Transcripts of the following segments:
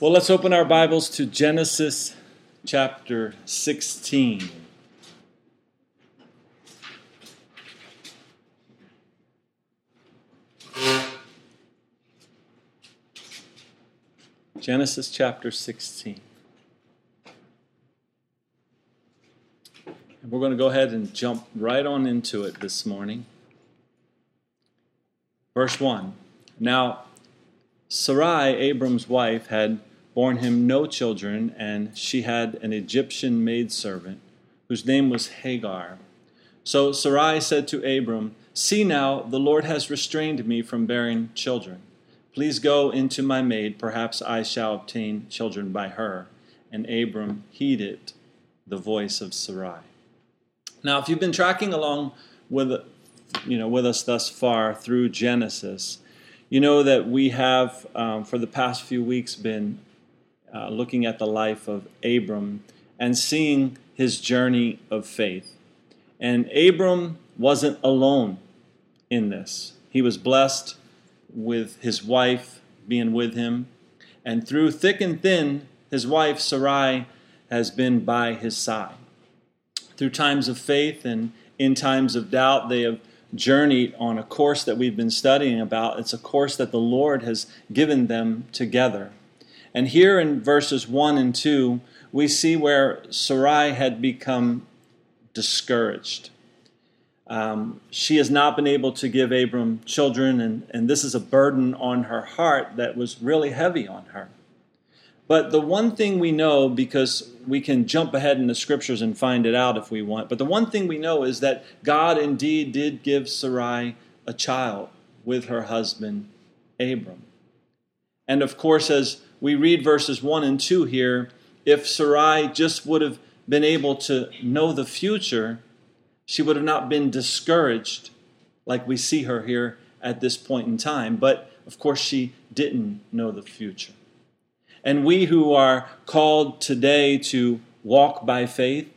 Well, let's open our Bibles to Genesis chapter 16. Genesis chapter 16. And we're going to go ahead and jump right on into it this morning. Verse 1. Now, Sarai, Abram's wife, had borne him no children, and she had an Egyptian maidservant, whose name was Hagar. So Sarai said to Abram, See now, the Lord has restrained me from bearing children. Please go into my maid, perhaps I shall obtain children by her. And Abram heeded the voice of Sarai. Now, if you've been tracking along with, you know, with us thus far through Genesis, you know that we have, um, for the past few weeks, been uh, looking at the life of Abram and seeing his journey of faith. And Abram wasn't alone in this. He was blessed with his wife being with him. And through thick and thin, his wife Sarai has been by his side. Through times of faith and in times of doubt, they have journeyed on a course that we've been studying about. It's a course that the Lord has given them together. And here in verses 1 and 2, we see where Sarai had become discouraged. Um, she has not been able to give Abram children, and, and this is a burden on her heart that was really heavy on her. But the one thing we know, because we can jump ahead in the scriptures and find it out if we want, but the one thing we know is that God indeed did give Sarai a child with her husband, Abram. And of course, as we read verses 1 and 2 here, if Sarai just would have been able to know the future, she would have not been discouraged like we see her here at this point in time. But of course, she didn't know the future. And we who are called today to walk by faith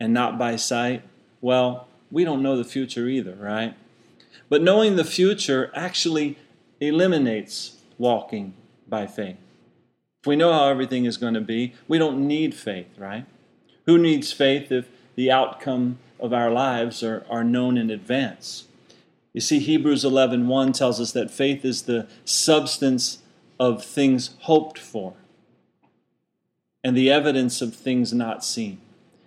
and not by sight, well, we don't know the future either, right? But knowing the future actually eliminates walking by faith. If we know how everything is going to be, we don't need faith, right? Who needs faith if the outcome of our lives are, are known in advance? You see, Hebrews 11.1 1 tells us that faith is the substance of things hoped for and the evidence of things not seen.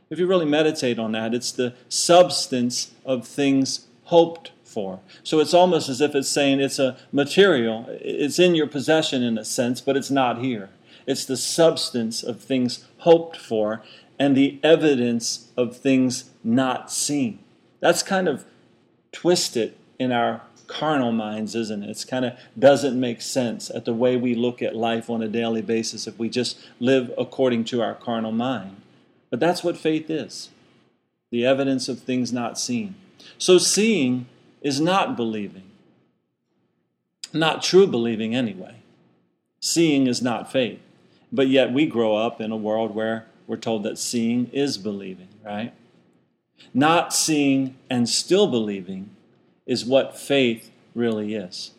If you really meditate on that, it's the substance of things hoped for. So it's almost as if it's saying it's a material, it's in your possession in a sense, but it's not here. It's the substance of things hoped for and the evidence of things not seen. That's kind of twisted in our carnal minds, isn't it? It's kind of doesn't make sense at the way we look at life on a daily basis if we just live according to our carnal mind. But that's what faith is the evidence of things not seen. So seeing is not believing, not true believing anyway. Seeing is not faith. But yet we grow up in a world where we're told that seeing is believing, right? Not seeing and still believing is what faith really is.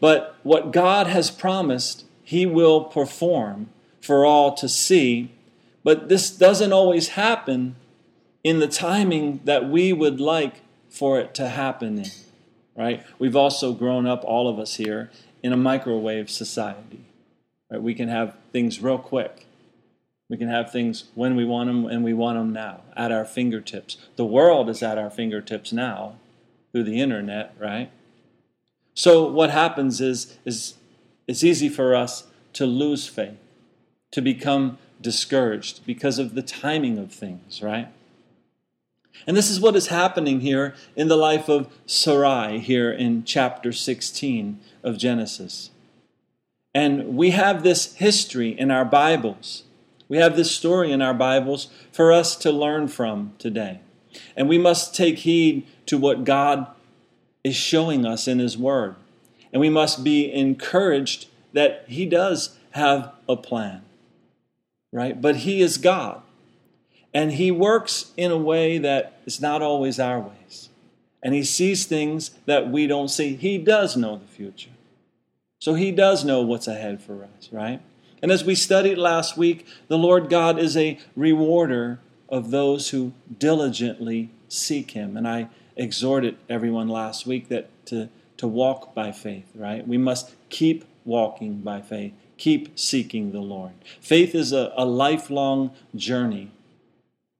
But what God has promised, He will perform for all to see. But this doesn't always happen in the timing that we would like for it to happen in, right? We've also grown up, all of us here, in a microwave society. Right? We can have things real quick. We can have things when we want them and we want them now, at our fingertips. The world is at our fingertips now through the internet, right? So what happens is, is it's easy for us to lose faith, to become discouraged because of the timing of things, right? And this is what is happening here in the life of Sarai here in chapter 16 of Genesis. And we have this history in our Bibles. We have this story in our Bibles for us to learn from today. And we must take heed to what God is showing us in His Word. And we must be encouraged that He does have a plan, right? But He is God. And He works in a way that is not always our ways. And He sees things that we don't see. He does know the future. So He does know what's ahead for us, right? And as we studied last week, the Lord God is a rewarder of those who diligently seek Him. And I exhorted everyone last week that to, to walk by faith, right? We must keep walking by faith, keep seeking the Lord. Faith is a, a lifelong journey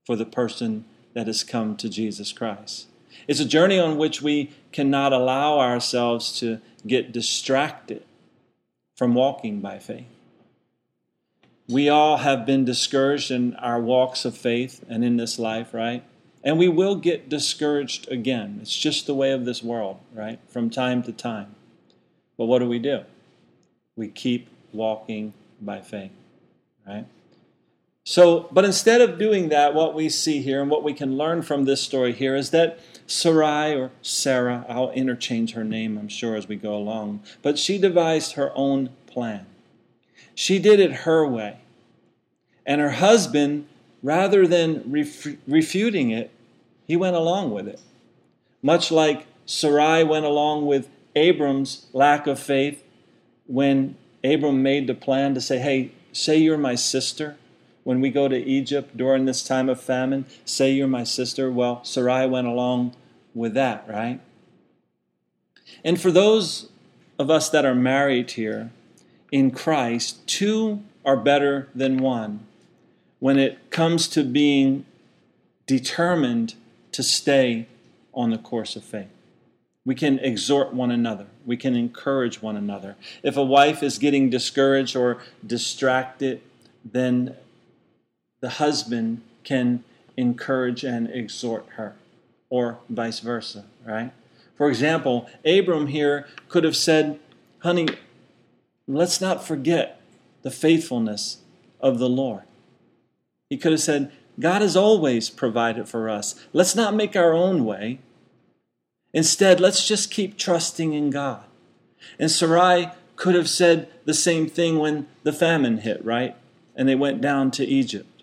for the person that has come to Jesus Christ. It's a journey on which we cannot allow ourselves to get distracted from walking by faith. We all have been discouraged in our walks of faith and in this life, right? And we will get discouraged again. It's just the way of this world, right? From time to time. But what do we do? We keep walking by faith, right? So, but instead of doing that, what we see here and what we can learn from this story here is that Sarai or Sarah, I'll interchange her name, I'm sure, as we go along, but she devised her own plan. She did it her way. And her husband, rather than ref- refuting it, he went along with it. Much like Sarai went along with Abram's lack of faith when Abram made the plan to say, Hey, say you're my sister when we go to Egypt during this time of famine, say you're my sister. Well, Sarai went along with that, right? And for those of us that are married here in Christ, two are better than one when it comes to being determined to stay on the course of faith. We can exhort one another. We can encourage one another. If a wife is getting discouraged or distracted, then the husband can encourage and exhort her, or vice versa, right? For example, Abram here could have said, Honey, let's not forget the faithfulness of the Lord. He could have said, God has always provided for us. Let's not make our own way. Instead, let's just keep trusting in God. And Sarai could have said the same thing when the famine hit, right? And they went down to Egypt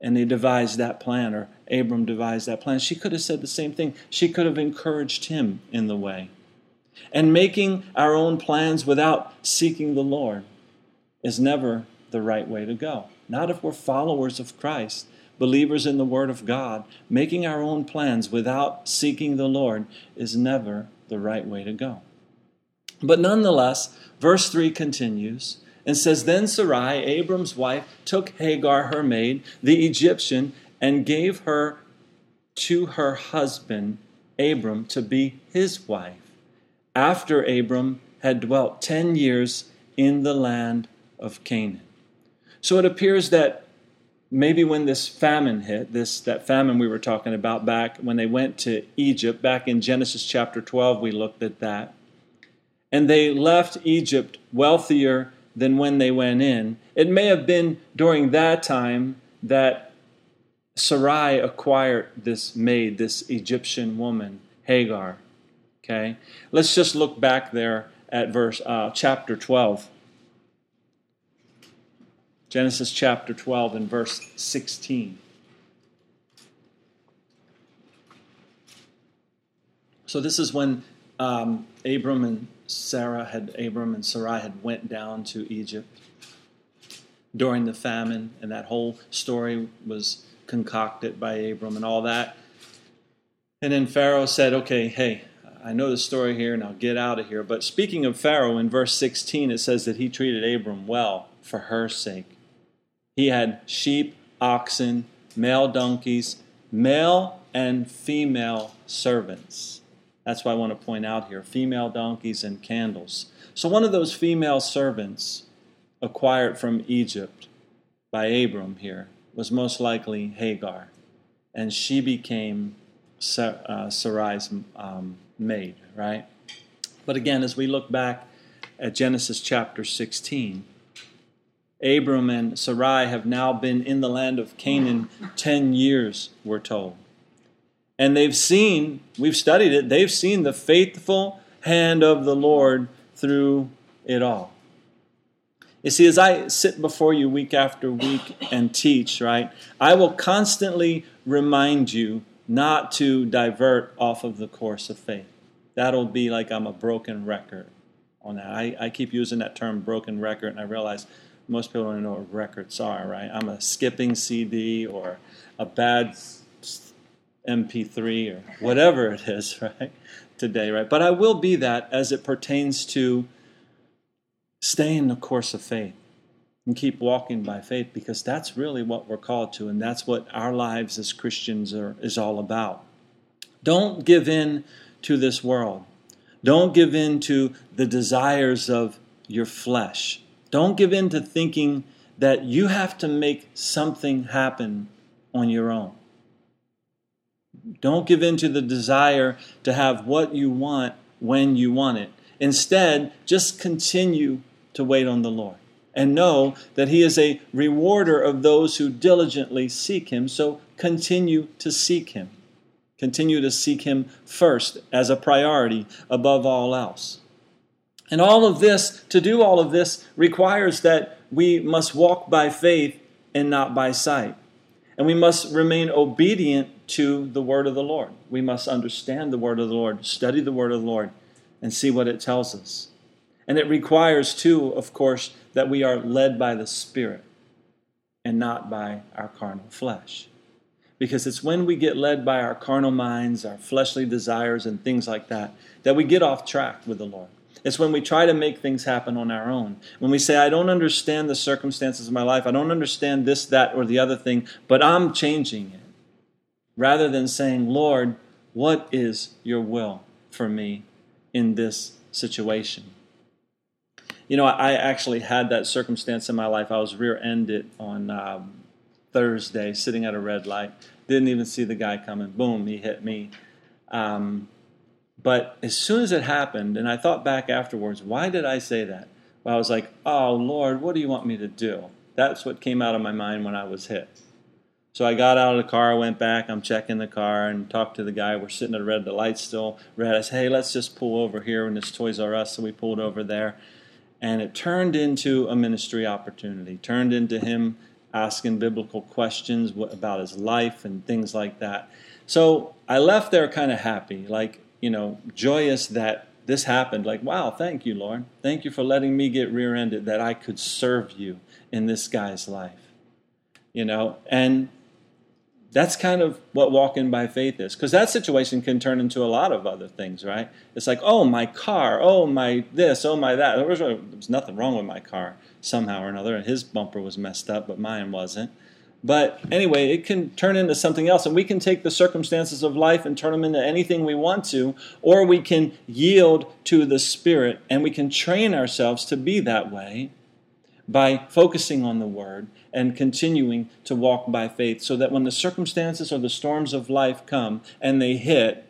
and they devised that plan, or Abram devised that plan. She could have said the same thing. She could have encouraged him in the way. And making our own plans without seeking the Lord is never the right way to go. Not if we're followers of Christ, believers in the Word of God. Making our own plans without seeking the Lord is never the right way to go. But nonetheless, verse 3 continues and says, Then Sarai, Abram's wife, took Hagar, her maid, the Egyptian, and gave her to her husband, Abram, to be his wife, after Abram had dwelt ten years in the land of Canaan. So it appears that maybe when this famine hit, this that famine we were talking about back when they went to Egypt, back in Genesis chapter 12, we looked at that. And they left Egypt wealthier than when they went in. It may have been during that time that Sarai acquired this maid, this Egyptian woman, Hagar. Okay, let's just look back there at verse uh, chapter 12. Genesis chapter 12 and verse 16. So this is when um, Abram and Sarah had Abram and Sarai had went down to Egypt during the famine, and that whole story was concocted by Abram and all that. And then Pharaoh said, "Okay, hey, I know the story here, now get out of here." But speaking of Pharaoh, in verse 16, it says that he treated Abram well for her sake. He had sheep, oxen, male donkeys, male and female servants. That's why I want to point out here female donkeys and candles. So, one of those female servants acquired from Egypt by Abram here was most likely Hagar, and she became uh, Sarai's um, maid, right? But again, as we look back at Genesis chapter 16, Abram and Sarai have now been in the land of Canaan 10 years, we're told. And they've seen, we've studied it, they've seen the faithful hand of the Lord through it all. You see, as I sit before you week after week and teach, right, I will constantly remind you not to divert off of the course of faith. That'll be like I'm a broken record on that. I, I keep using that term broken record, and I realize Most people don't know what records are, right? I'm a skipping CD or a bad MP3 or whatever it is, right? Today, right? But I will be that as it pertains to staying the course of faith and keep walking by faith because that's really what we're called to and that's what our lives as Christians are, is all about. Don't give in to this world. Don't give in to the desires of your flesh. Don't give in to thinking that you have to make something happen on your own. Don't give in to the desire to have what you want when you want it. Instead, just continue to wait on the Lord and know that He is a rewarder of those who diligently seek Him. So continue to seek Him. Continue to seek Him first as a priority above all else. And all of this, to do all of this, requires that we must walk by faith and not by sight. And we must remain obedient to the word of the Lord. We must understand the word of the Lord, study the word of the Lord, and see what it tells us. And it requires, too, of course, that we are led by the Spirit and not by our carnal flesh. Because it's when we get led by our carnal minds, our fleshly desires, and things like that, that we get off track with the Lord. It's when we try to make things happen on our own. When we say, I don't understand the circumstances of my life, I don't understand this, that, or the other thing, but I'm changing it. Rather than saying, Lord, what is your will for me in this situation? You know, I actually had that circumstance in my life. I was rear ended on um, Thursday, sitting at a red light. Didn't even see the guy coming. Boom, he hit me. Um, but as soon as it happened, and I thought back afterwards, why did I say that? Well, I was like, oh, Lord, what do you want me to do? That's what came out of my mind when I was hit. So I got out of the car, went back, I'm checking the car, and talked to the guy. We're sitting at a red, the light's still red. I said, hey, let's just pull over here in this Toys R Us. So we pulled over there. And it turned into a ministry opportunity, turned into him asking biblical questions about his life and things like that. So I left there kind of happy. Like, you know, joyous that this happened. Like, wow, thank you, Lord. Thank you for letting me get rear ended that I could serve you in this guy's life. You know, and that's kind of what walking by faith is. Because that situation can turn into a lot of other things, right? It's like, oh, my car, oh, my this, oh, my that. There was, uh, there was nothing wrong with my car somehow or another. His bumper was messed up, but mine wasn't. But anyway, it can turn into something else, and we can take the circumstances of life and turn them into anything we want to, or we can yield to the Spirit and we can train ourselves to be that way by focusing on the Word and continuing to walk by faith so that when the circumstances or the storms of life come and they hit,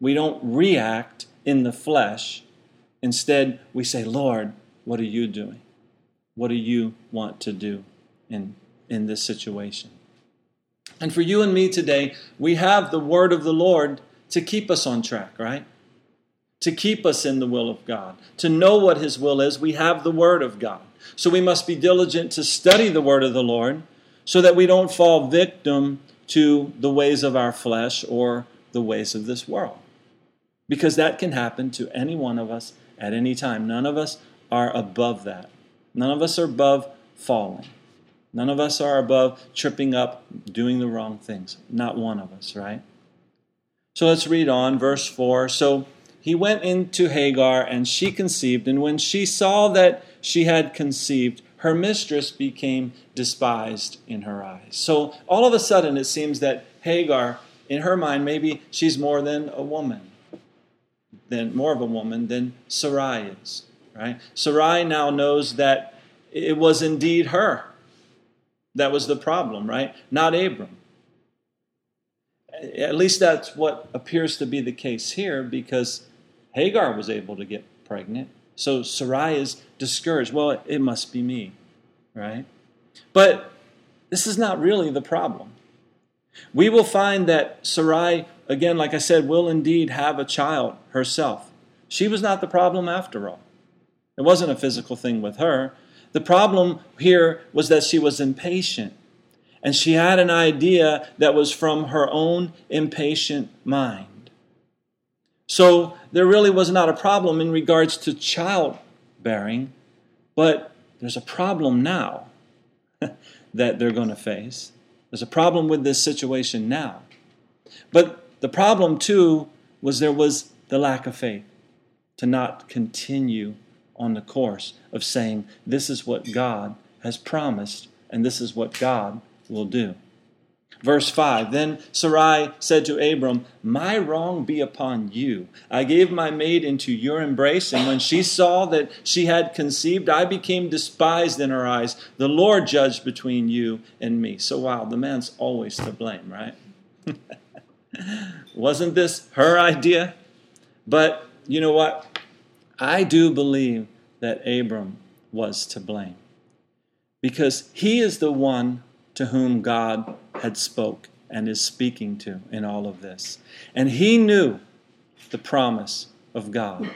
we don't react in the flesh. Instead, we say, Lord, what are you doing? What do you want to do in in this situation. And for you and me today, we have the word of the Lord to keep us on track, right? To keep us in the will of God. To know what His will is, we have the word of God. So we must be diligent to study the word of the Lord so that we don't fall victim to the ways of our flesh or the ways of this world. Because that can happen to any one of us at any time. None of us are above that. None of us are above falling. None of us are above tripping up, doing the wrong things. Not one of us, right? So let's read on, verse 4. So he went into Hagar, and she conceived, and when she saw that she had conceived, her mistress became despised in her eyes. So all of a sudden, it seems that Hagar, in her mind, maybe she's more than a woman, than more of a woman than Sarai is, right? Sarai now knows that it was indeed her that was the problem, right? Not Abram. At least that's what appears to be the case here because Hagar was able to get pregnant. So Sarai is discouraged. Well, it must be me, right? But this is not really the problem. We will find that Sarai, again, like I said, will indeed have a child herself. She was not the problem after all. It wasn't a physical thing with her. The problem here was that she was impatient. And she had an idea that was from her own impatient mind. So there really was not a problem in regards to childbearing, but there's a problem now that they're going to face. There's a problem with this situation now. But the problem, too, was there was the lack of faith to not continue on the course of saying, This is what God has promised, and this is what God will do. Verse 5 Then Sarai said to Abram, My wrong be upon you. I gave my maid into your embrace, and when she saw that she had conceived, I became despised in her eyes. The Lord judged between you and me. So, wow, the man's always to blame, right? Wasn't this her idea? But you know what? I do believe that Abram was to blame because he is the one to whom God had spoke and is speaking to in all of this. And he knew the promise of God.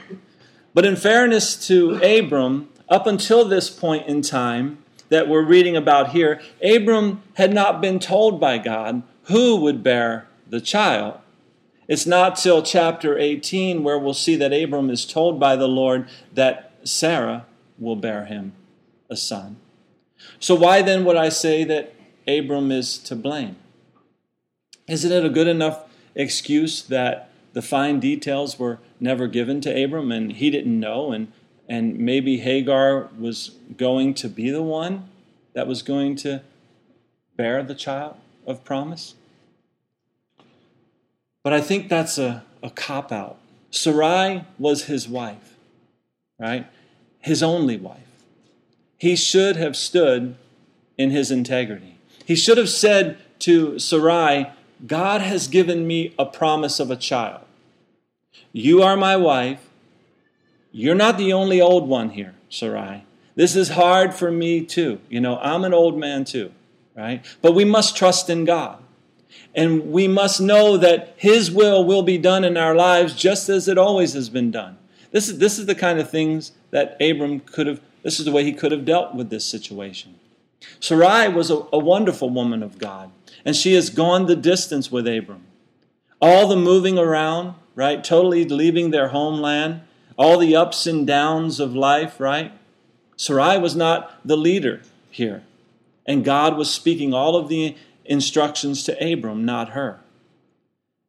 But in fairness to Abram, up until this point in time that we're reading about here, Abram had not been told by God who would bear the child. It's not till chapter 18 where we'll see that Abram is told by the Lord that Sarah will bear him a son. So, why then would I say that Abram is to blame? Isn't it a good enough excuse that the fine details were never given to Abram and he didn't know, and, and maybe Hagar was going to be the one that was going to bear the child of promise? But I think that's a, a cop out. Sarai was his wife, right? His only wife. He should have stood in his integrity. He should have said to Sarai, God has given me a promise of a child. You are my wife. You're not the only old one here, Sarai. This is hard for me too. You know, I'm an old man too, right? But we must trust in God. And we must know that His will will be done in our lives just as it always has been done. This is, this is the kind of things that Abram could have, this is the way he could have dealt with this situation. Sarai was a, a wonderful woman of God and she has gone the distance with Abram. All the moving around, right? Totally leaving their homeland, all the ups and downs of life, right? Sarai was not the leader here. And God was speaking all of the instructions to Abram, not her.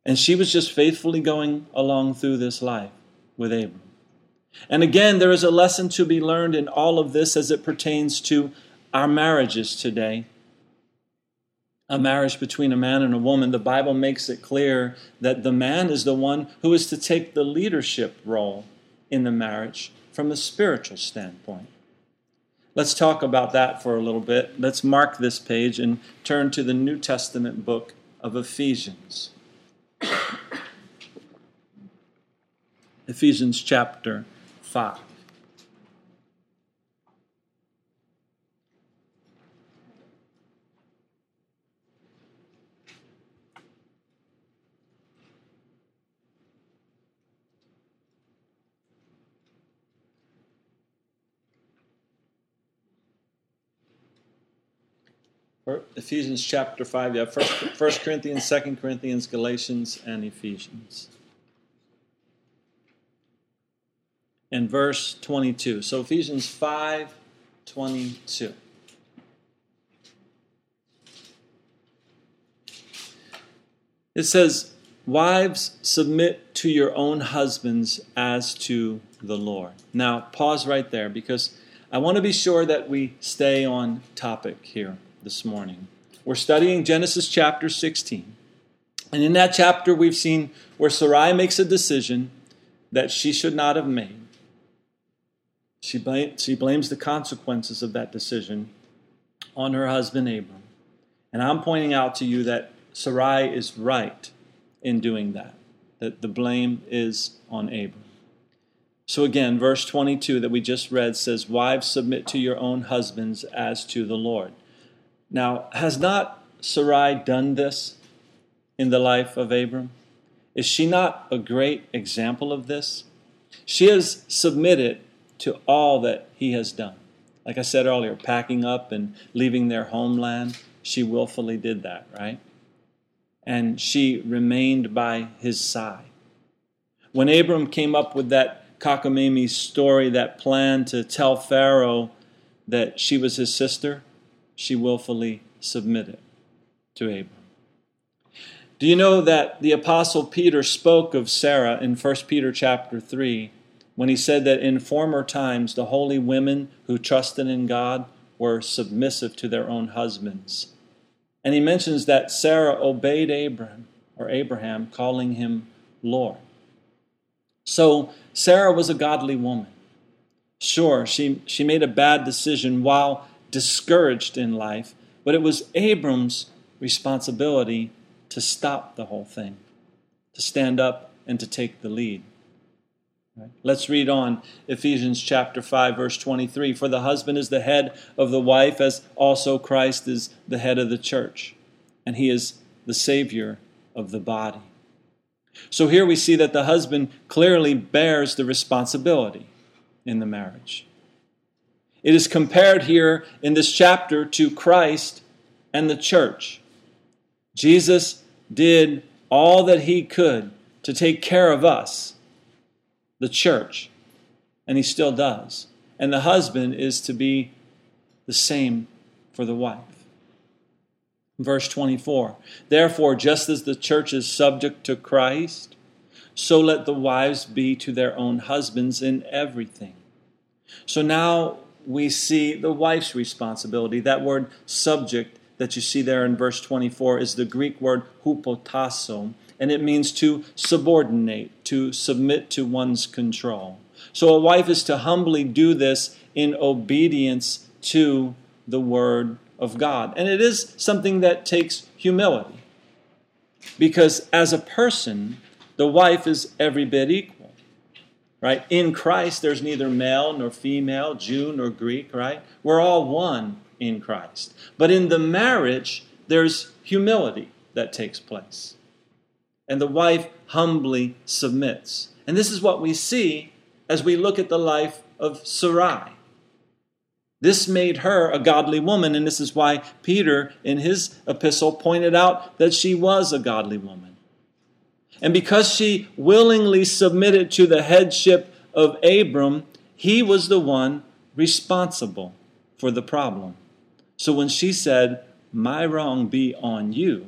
And she was just faithfully going along through this life with Abram. And again, there is a lesson to be learned in all of this as it pertains to our marriages today a marriage between a man and a woman, the Bible makes it clear that the man is the one who is to take the leadership role in the marriage from a spiritual standpoint. Let's talk about that for a little bit. Let's mark this page and turn to the New Testament book of Ephesians. Ephesians chapter 5. 1 Ephesians chapter 5. yeah, 1 Corinthians, 2 Corinthians, Galatians, and Ephesians. And verse 22. So Ephesians 5 22. It says, Wives, submit to your own husbands as to the Lord. Now, pause right there because I want to be sure that we stay on topic here this morning. We're studying Genesis chapter 16. And in that chapter, we've seen where Sarai makes a decision that she should not have made. She, blame, she blames the consequences of that decision on her husband Abram. And I'm pointing out to you that Sarai is right in doing that, that the blame is on Abram. So again, verse 22 that we just read says, Wives, submit to your own husbands as to the Lord. Now, has not Sarai done this in the life of Abram? Is she not a great example of this? She has submitted to all that he has done. Like I said earlier, packing up and leaving their homeland, she willfully did that, right? And she remained by his side. When Abram came up with that cockamamie story, that plan to tell Pharaoh that she was his sister, she willfully submitted to Abram. Do you know that the apostle Peter spoke of Sarah in 1 Peter chapter 3 when he said that in former times the holy women who trusted in God were submissive to their own husbands. And he mentions that Sarah obeyed Abraham or Abraham calling him Lord. So Sarah was a godly woman. Sure, she, she made a bad decision while discouraged in life, but it was Abram's responsibility to stop the whole thing, to stand up and to take the lead. Let's read on Ephesians chapter 5 verse 23 for the husband is the head of the wife as also Christ is the head of the church and he is the savior of the body. So here we see that the husband clearly bears the responsibility in the marriage. It is compared here in this chapter to Christ and the church. Jesus did all that he could to take care of us, the church, and he still does. And the husband is to be the same for the wife. Verse 24 Therefore, just as the church is subject to Christ, so let the wives be to their own husbands in everything. So now we see the wife's responsibility. That word subject that you see there in verse 24 is the Greek word hupotasso, and it means to subordinate, to submit to one's control. So a wife is to humbly do this in obedience to the word of God. And it is something that takes humility. Because as a person, the wife is every bit equal. Right? In Christ, there's neither male nor female, Jew nor Greek, right? We're all one in Christ. But in the marriage, there's humility that takes place. And the wife humbly submits. And this is what we see as we look at the life of Sarai. This made her a godly woman, and this is why Peter, in his epistle, pointed out that she was a godly woman. And because she willingly submitted to the headship of Abram, he was the one responsible for the problem. So when she said, My wrong be on you,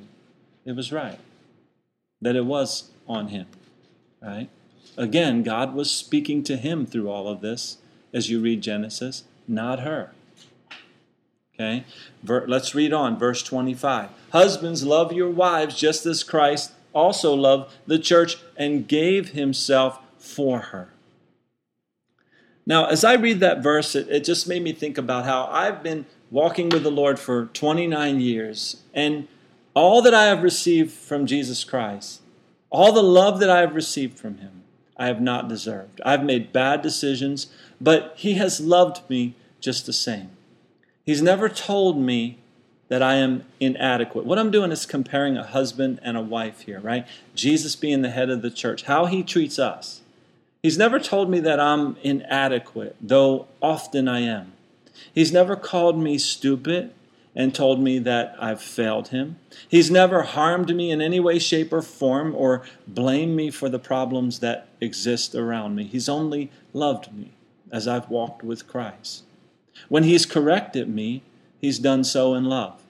it was right. That it was on him. Right? Again, God was speaking to him through all of this as you read Genesis, not her. Okay? Let's read on, verse 25. Husbands, love your wives just as Christ also loved the church and gave himself for her. Now, as I read that verse, it, it just made me think about how I've been walking with the Lord for 29 years, and all that I have received from Jesus Christ, all the love that I have received from Him, I have not deserved. I've made bad decisions, but He has loved me just the same. He's never told me that I am inadequate. What I'm doing is comparing a husband and a wife here, right? Jesus being the head of the church, how He treats us. He's never told me that I'm inadequate, though often I am. He's never called me stupid and told me that I've failed him. He's never harmed me in any way, shape, or form or blamed me for the problems that exist around me. He's only loved me as I've walked with Christ. When He's corrected me, He's done so in love.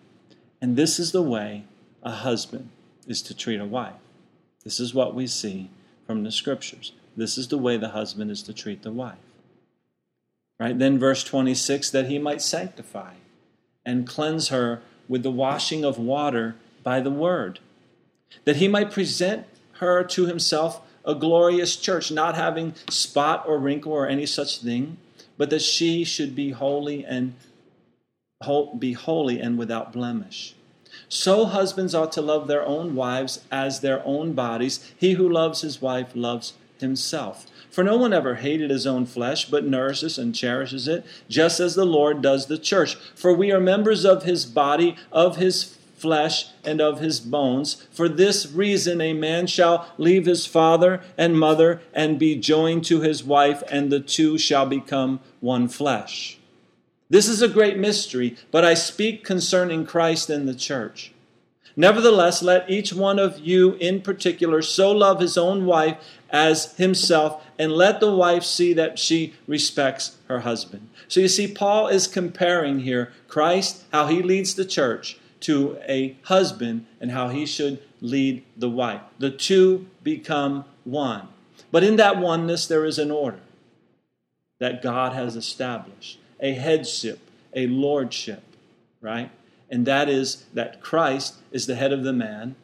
And this is the way a husband is to treat a wife. This is what we see from the scriptures. This is the way the husband is to treat the wife. Right? Then, verse 26 that he might sanctify and cleanse her with the washing of water by the word, that he might present her to himself a glorious church, not having spot or wrinkle or any such thing, but that she should be holy and be holy and without blemish. So husbands ought to love their own wives as their own bodies. He who loves his wife loves himself. For no one ever hated his own flesh, but nourishes and cherishes it, just as the Lord does the church. For we are members of his body, of his flesh, and of his bones. For this reason, a man shall leave his father and mother and be joined to his wife, and the two shall become one flesh. This is a great mystery, but I speak concerning Christ and the church. Nevertheless, let each one of you in particular so love his own wife as himself, and let the wife see that she respects her husband. So you see, Paul is comparing here Christ, how he leads the church, to a husband and how he should lead the wife. The two become one. But in that oneness, there is an order that God has established a headship, a lordship, right? And that is that Christ is the head of the man,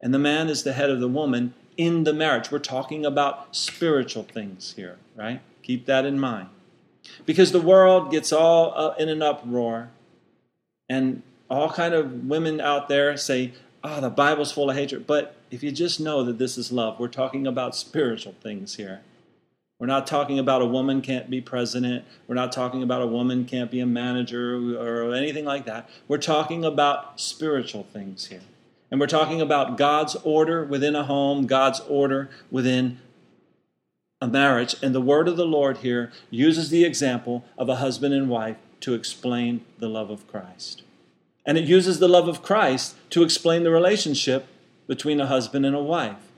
and the man is the head of the woman in the marriage. We're talking about spiritual things here, right? Keep that in mind. Because the world gets all in an uproar, and all kind of women out there say, "Oh, the Bible's full of hatred." But if you just know that this is love, we're talking about spiritual things here. We're not talking about a woman can't be president. We're not talking about a woman can't be a manager or anything like that. We're talking about spiritual things here. And we're talking about God's order within a home, God's order within a marriage. And the word of the Lord here uses the example of a husband and wife to explain the love of Christ. And it uses the love of Christ to explain the relationship between a husband and a wife.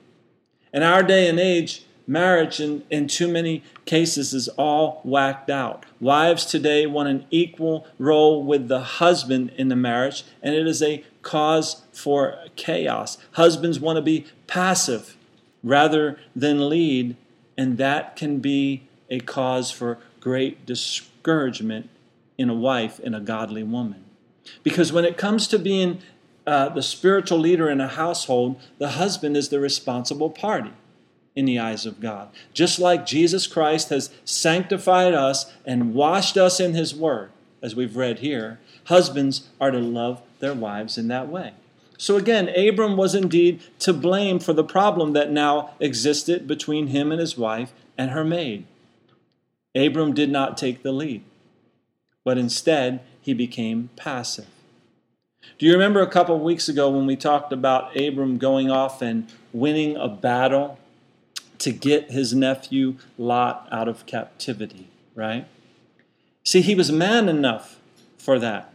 In our day and age, marriage in, in too many cases is all whacked out. Wives today want an equal role with the husband in the marriage, and it is a cause for chaos. Husbands want to be passive rather than lead, and that can be a cause for great discouragement in a wife in a godly woman. Because when it comes to being uh, the spiritual leader in a household, the husband is the responsible party in the eyes of God. Just like Jesus Christ has sanctified us and washed us in his word, as we've read here, husbands are to love their wives in that way. So again, Abram was indeed to blame for the problem that now existed between him and his wife and her maid. Abram did not take the lead, but instead he became passive. Do you remember a couple of weeks ago when we talked about Abram going off and winning a battle to get his nephew Lot out of captivity, right? See, he was man enough for that,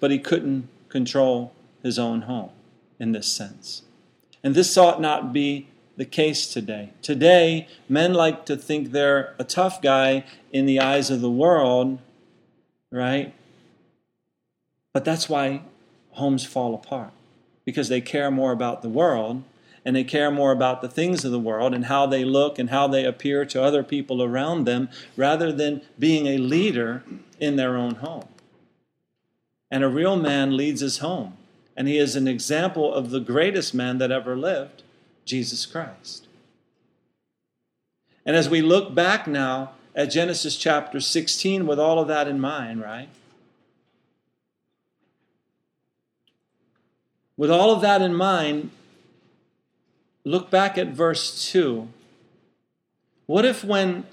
but he couldn't control his own home in this sense. And this ought not be the case today. Today, men like to think they're a tough guy in the eyes of the world, right? But that's why homes fall apart, because they care more about the world and they care more about the things of the world and how they look and how they appear to other people around them rather than being a leader in their own home. And a real man leads his home, and he is an example of the greatest man that ever lived, Jesus Christ. And as we look back now at Genesis chapter 16 with all of that in mind, right? With all of that in mind, look back at verse 2. What if when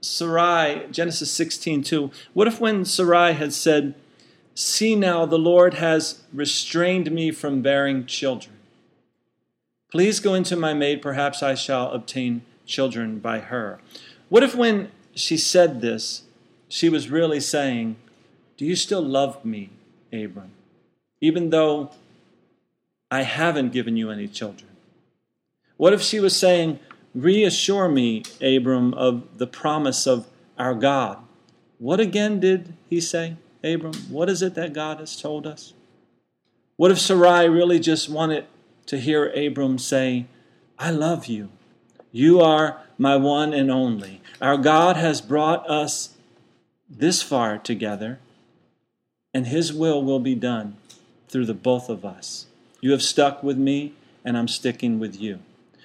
Sarai, Genesis 16 2, what if when Sarai had said, See now, the Lord has restrained me from bearing children. Please go into my maid, perhaps I shall obtain children by her. What if when she said this, she was really saying, Do you still love me, Abram? Even though I haven't given you any children. What if she was saying, Reassure me, Abram, of the promise of our God? What again did he say, Abram? What is it that God has told us? What if Sarai really just wanted to hear Abram say, I love you. You are my one and only. Our God has brought us this far together, and His will will be done through the both of us. You have stuck with me, and I'm sticking with you.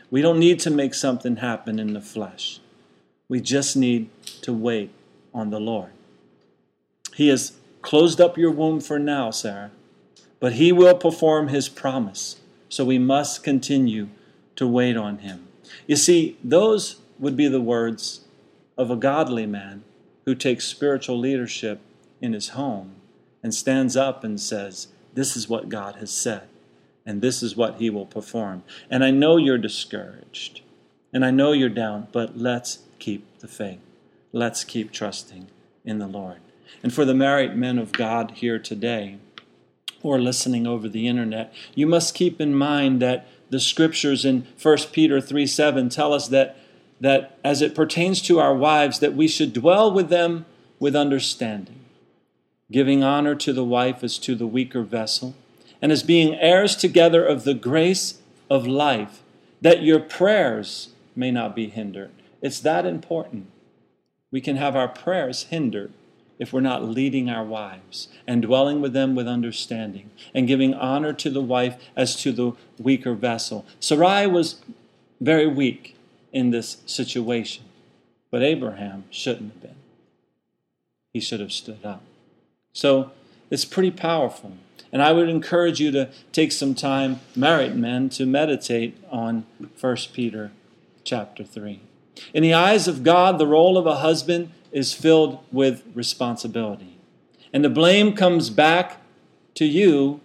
We don't need to make something happen in the flesh. We just need to wait on the Lord. He has closed up your womb for now, Sarah, but He will perform His promise. So we must continue to wait on Him. You see, those would be the words of a godly man who takes spiritual leadership in his home and stands up and says, This is what God has said and this is what he will perform. And I know you're discouraged, and I know you're down, but let's keep the faith. Let's keep trusting in the Lord. And for the married men of God here today, or listening over the internet, you must keep in mind that the scriptures in 1 Peter 3 7 tell us that, that as it pertains to our wives, that we should dwell with them with understanding, giving honor to the wife as to the weaker vessel, and as being heirs together of the grace of life, that your prayers may not be hindered. It's that important. We can have our prayers hindered if we're not leading our wives and dwelling with them with understanding and giving honor to the wife as to the weaker vessel. Sarai was very weak in this situation, but Abraham shouldn't have been. He should have stood up. So it's pretty powerful. And I would encourage you to take some time, married men, to meditate on 1 Peter chapter 3. In the eyes of God, the role of a husband is filled with responsibility. And the blame comes back to you,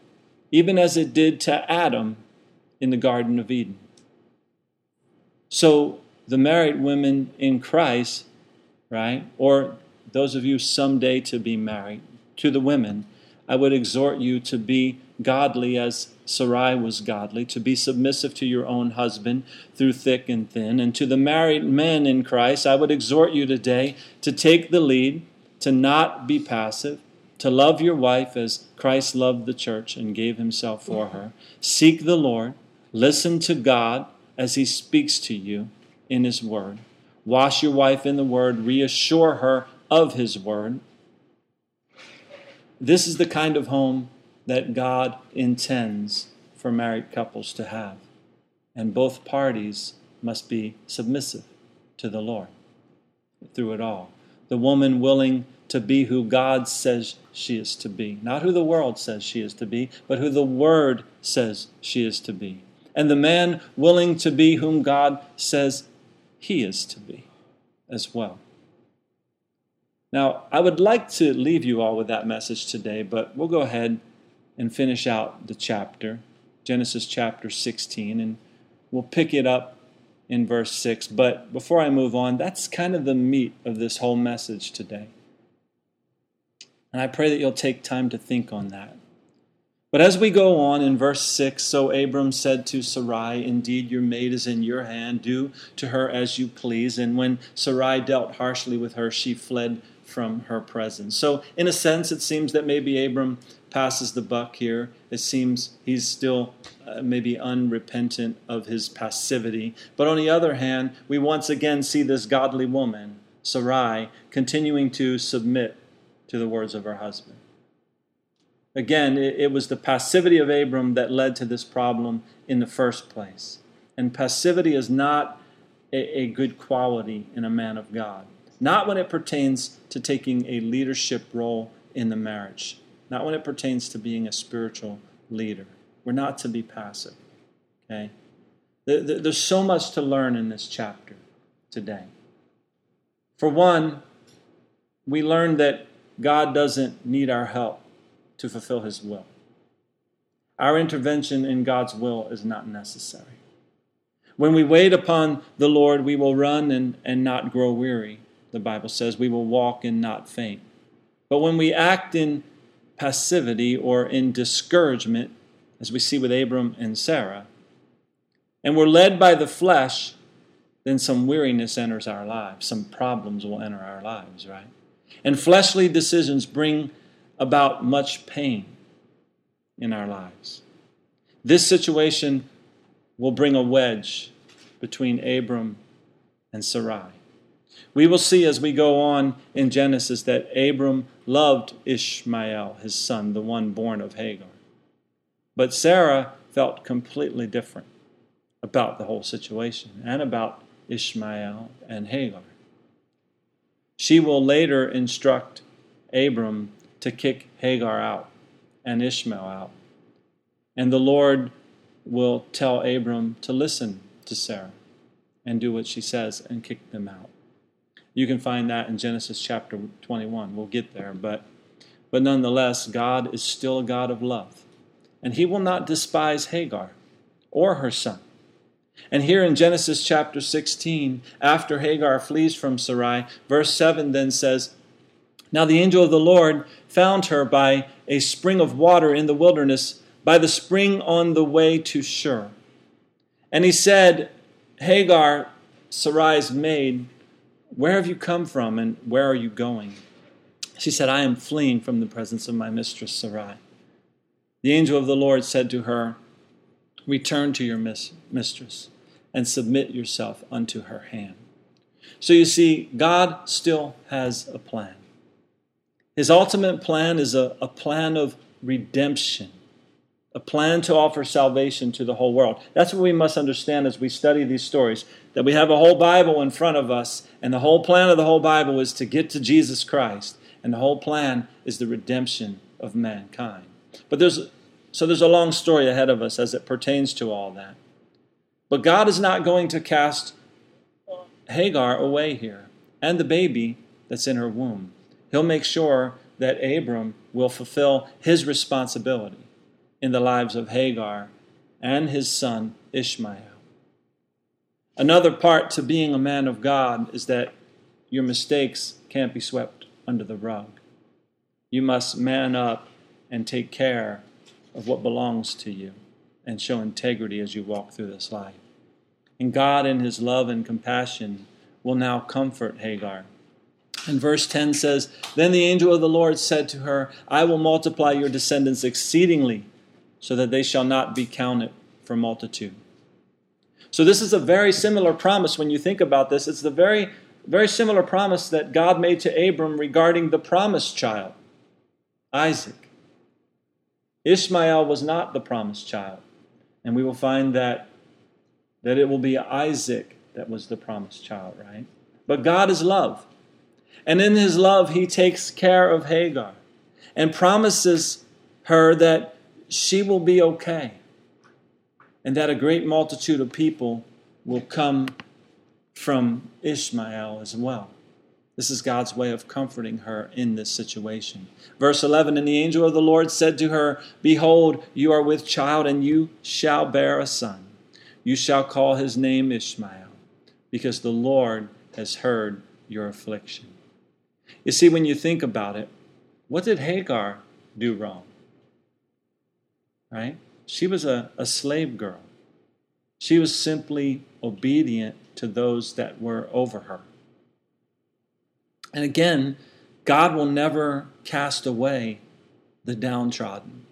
even as it did to Adam in the Garden of Eden. So, the married women in Christ, right, or those of you someday to be married, to the women, I would exhort you to be godly as Sarai was godly, to be submissive to your own husband through thick and thin. And to the married men in Christ, I would exhort you today to take the lead, to not be passive, to love your wife as Christ loved the church and gave himself for her. Seek the Lord, listen to God as he speaks to you in his word. Wash your wife in the word, reassure her of his word. This is the kind of home that God intends for married couples to have. And both parties must be submissive to the Lord through it all. The woman willing to be who God says she is to be, not who the world says she is to be, but who the Word says she is to be. And the man willing to be whom God says he is to be as well. Now, I would like to leave you all with that message today, but we'll go ahead and finish out the chapter, Genesis chapter 16, and we'll pick it up in verse 6. But before I move on, that's kind of the meat of this whole message today. And I pray that you'll take time to think on that. But as we go on in verse 6, so Abram said to Sarai, Indeed, your maid is in your hand. Do to her as you please. And when Sarai dealt harshly with her, she fled from her presence. So, in a sense, it seems that maybe Abram passes the buck here. It seems he's still uh, maybe unrepentant of his passivity. But on the other hand, we once again see this godly woman, Sarai, continuing to submit to the words of her husband. Again, it, it was the passivity of Abram that led to this problem in the first place. And passivity is not a, a good quality in a man of God, not when it pertains to taking a leadership role in the marriage not when it pertains to being a spiritual leader. We're not to be passive. Okay? There's so much to learn in this chapter today. For one, we learn that God doesn't need our help to fulfill His will. Our intervention in God's will is not necessary. When we wait upon the Lord, we will run and, and not grow weary. The Bible says we will walk and not faint. But when we act in passivity or in discouragement, as we see with Abram and Sarah, and we're led by the flesh, then some weariness enters our lives. Some problems will enter our lives, right? And fleshly decisions bring about much pain in our lives. This situation will bring a wedge between Abram and Sarai. We will see as we go on in Genesis that Abram loved Ishmael, his son, the one born of Hagar. But Sarah felt completely different about the whole situation and about Ishmael and Hagar. She will later instruct Abram to kick Hagar out and Ishmael out. And the Lord will tell Abram to listen to Sarah and do what she says and kick them out. You can find that in Genesis chapter 21. We'll get there, but but nonetheless, God is still a God of love. And he will not despise Hagar or her son. And here in Genesis chapter 16, after Hagar flees from Sarai, verse 7 then says, Now the angel of the Lord found her by a spring of water in the wilderness, by the spring on the way to Shur. And he said, Hagar, Sarai's maid, where have you come from and where are you going? She said, I am fleeing from the presence of my mistress Sarai. The angel of the Lord said to her, Return to your mistress and submit yourself unto her hand. So you see, God still has a plan. His ultimate plan is a, a plan of redemption, a plan to offer salvation to the whole world. That's what we must understand as we study these stories that we have a whole Bible in front of us, and the whole plan of the whole Bible is to get to Jesus Christ, and the whole plan is the redemption of mankind. But there's so there's a long story ahead of us as it pertains to all that. But God is not going to cast Hagar away here and the baby that's in her womb. He'll make sure that Abram will fulfill his responsibility in the lives of Hagar and his son Ishmael. Another part to being a man of God is that your mistakes can't be swept under the rug. You must man up and take care of what belongs to you and show integrity as you walk through this life. And God, in His love and compassion, will now comfort Hagar. And verse 10 says, Then the angel of the Lord said to her, I will multiply your descendants exceedingly, so that they shall not be counted for multitude. So, this is a very similar promise when you think about this. It's the very, very similar promise that God made to Abram regarding the promised child, Isaac. Ishmael was not the promised child. And we will find that, that it will be Isaac that was the promised child, right? But God is love. And in his love, he takes care of Hagar and promises her that she will be okay and that a great multitude of people will come from Ishmael as well. This is God's way of comforting her in this situation. Verse 11 And the angel of the Lord said to her, Behold, you are with child, and you shall bear a son. You shall call his name Ishmael, because the Lord has heard your affliction. You see, when you think about it, what did Hagar do wrong? Right? She was a, a slave girl. She was simply obedient to those that were over her. And again, God will never cast away the downtrodden.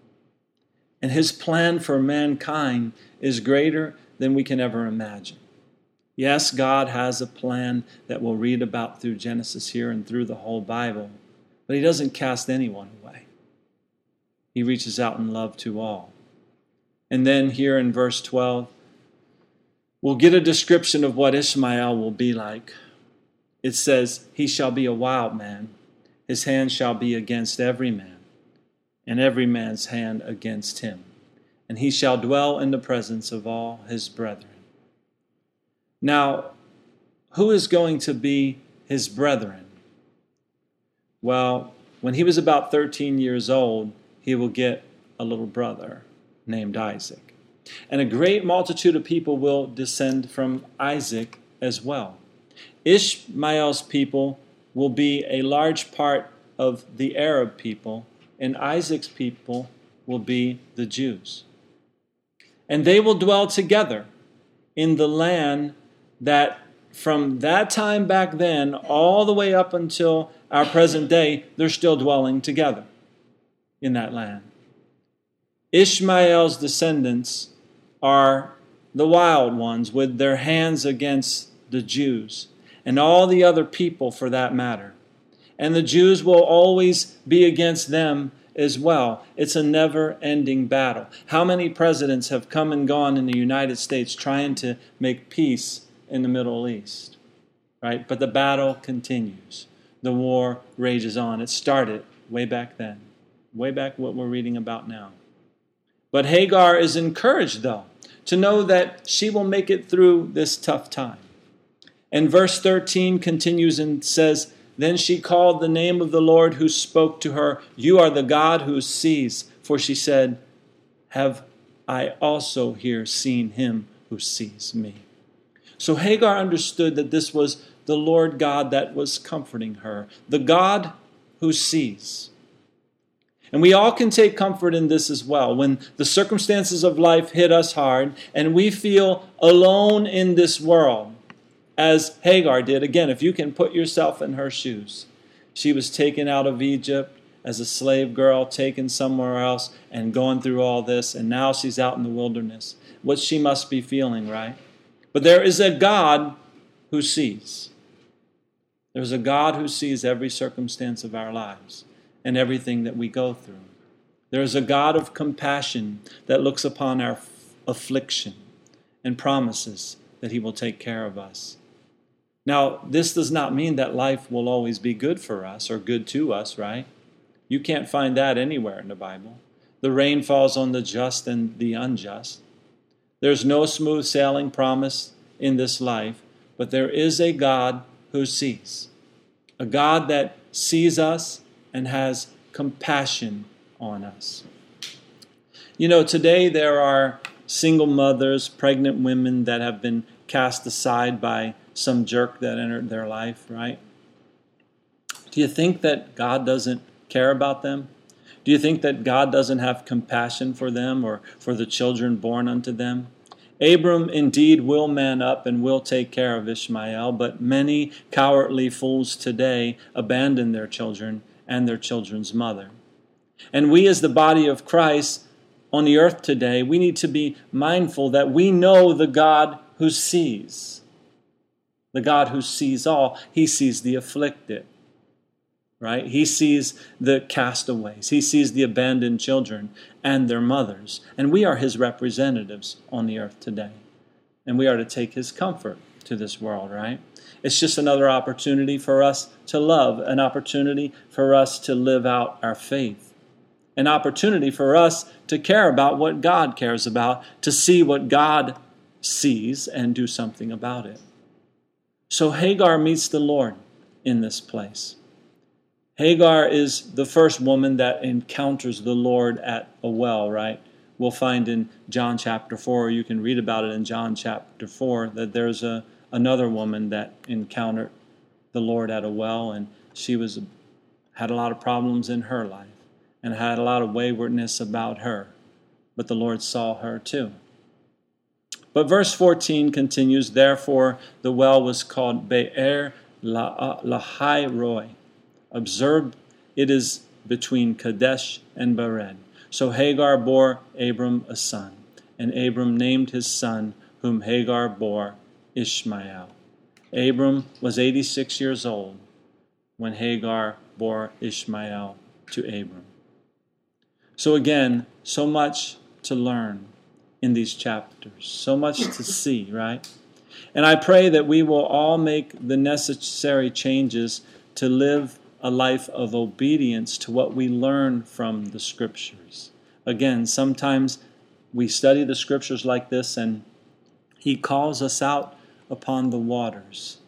And his plan for mankind is greater than we can ever imagine. Yes, God has a plan that we'll read about through Genesis here and through the whole Bible, but he doesn't cast anyone away. He reaches out in love to all. And then here in verse 12, we'll get a description of what Ishmael will be like it says, He shall be a wild man, his hand shall be against every man, and every man's hand against him, and he shall dwell in the presence of all his brethren. Now, who is going to be his brethren? Well, when he was about 13 years old, he will get a little brother named Isaac. And a great multitude of people will descend from Isaac as well. Ishmael's people will be a large part of the Arab people, and Isaac's people will be the Jews. And they will dwell together in the land that from that time back then all the way up until our present day, they're still dwelling together in that land. Ishmael's descendants are the wild ones with their hands against the Jews and all the other people for that matter. And the Jews will always be against them as well. It's a never ending battle. How many presidents have come and gone in the United States trying to make peace in the Middle East? Right? But the battle continues. The war rages on. It started way back then, way back what we're reading about now. But Hagar is encouraged, though, to know that she will make it through this tough time. And verse 13 continues and says, Then she called the name of the Lord who spoke to her, You are the God who sees. For she said, Have I also here seen him who sees me? So Hagar understood that this was the Lord God that was comforting her, the God who sees. And we all can take comfort in this as well. When the circumstances of life hit us hard and we feel alone in this world, as Hagar did, again, if you can put yourself in her shoes, she was taken out of Egypt as a slave girl, taken somewhere else, and going through all this, and now she's out in the wilderness. What she must be feeling, right? But there is a God who sees. There's a God who sees every circumstance of our lives and everything that we go through. There is a God of compassion that looks upon our affliction and promises that He will take care of us. Now, this does not mean that life will always be good for us or good to us, right? You can't find that anywhere in the Bible. The rain falls on the just and the unjust. There's no smooth sailing promise in this life, but there is a God who sees. A God that sees us and has compassion on us. You know, today there are single mothers, pregnant women that have been cast aside by some jerk that entered their life, right? Do you think that God doesn't care about them? Do you think that God doesn't have compassion for them or for the children born unto them? Abram indeed will man up and will take care of Ishmael, but many cowardly fools today abandon their children and their children's mother. And we, as the body of Christ on the earth today, we need to be mindful that we know the God who sees. The God who sees all, He sees the afflicted right? He sees the castaways, he sees the abandoned children and their mothers. And we are his representatives on the earth today. And we are to take his comfort to this world, right? It's just another opportunity for us to love, an opportunity for us to live out our faith, an opportunity for us to care about what God cares about, to see what God sees and do something about it. So Hagar meets the Lord in this place. Hagar is the first woman that encounters the Lord at a well, right? We'll find in John chapter 4, you can read about it in John chapter 4, that there's a, another woman that encountered the Lord at a well, and she was had a lot of problems in her life and had a lot of waywardness about her. But the Lord saw her too. But verse 14 continues, Therefore the well was called Be'er Lahai Roi Observe it is between Kadesh and Bered. So Hagar bore Abram a son, and Abram named his son, whom Hagar bore, Ishmael. Abram was 86 years old when Hagar bore Ishmael to Abram. So, again, so much to learn in these chapters, so much to see, right? And I pray that we will all make the necessary changes to live a life of obedience to what we learn from the scriptures. Again, sometimes we study the scriptures like this and he calls us out upon the waters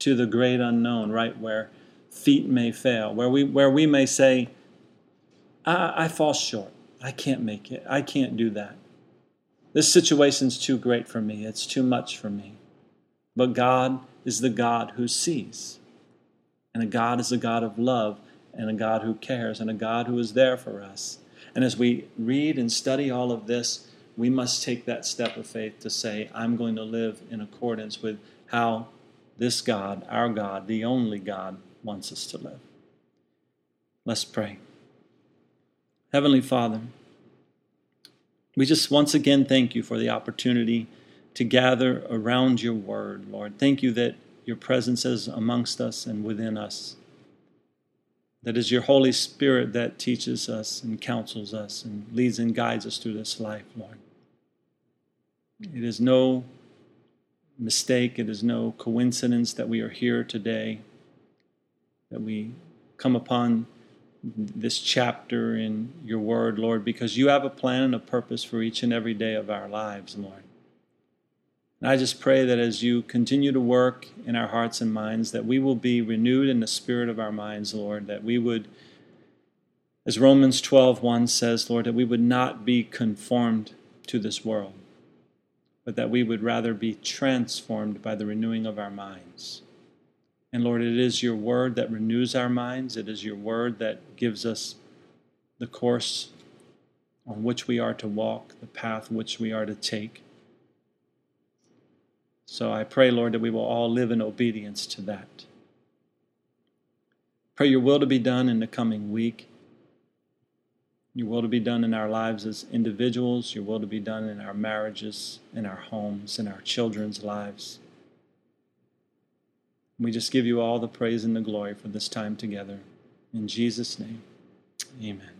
to the great unknown, right where feet may fail, where we, where we may say, I, I fall short. I can't make it. I can't do that. This situation's too great for me. It's too much for me. But God is the God who sees. And a God is a God of love and a God who cares and a God who is there for us. And as we read and study all of this, we must take that step of faith to say, I'm going to live in accordance with how this God, our God, the only God, wants us to live. Let's pray. Heavenly Father, we just once again thank you for the opportunity to gather around your word, Lord. Thank you that your presence is amongst us and within us. That is your Holy Spirit that teaches us and counsels us and leads and guides us through this life, Lord. It is no mistake, it is no coincidence that we are here today, that we come upon this chapter in your word, Lord, because you have a plan and a purpose for each and every day of our lives, Lord. And I just pray that as you continue to work in our hearts and minds, that we will be renewed in the spirit of our minds, Lord, that we would, as Romans 12 1 says, Lord, that we would not be conformed to this world, but that we would rather be transformed by the renewing of our minds. And Lord, it is your word that renews our minds, it is your word that gives us the course on which we are to walk, the path which we are to take. So I pray, Lord, that we will all live in obedience to that. Pray your will to be done in the coming week. Your will to be done in our lives as individuals, your will to be done in our marriages, in our homes, in our children's lives. We just give you all the praise and the glory for this time together. In Jesus' name, amen.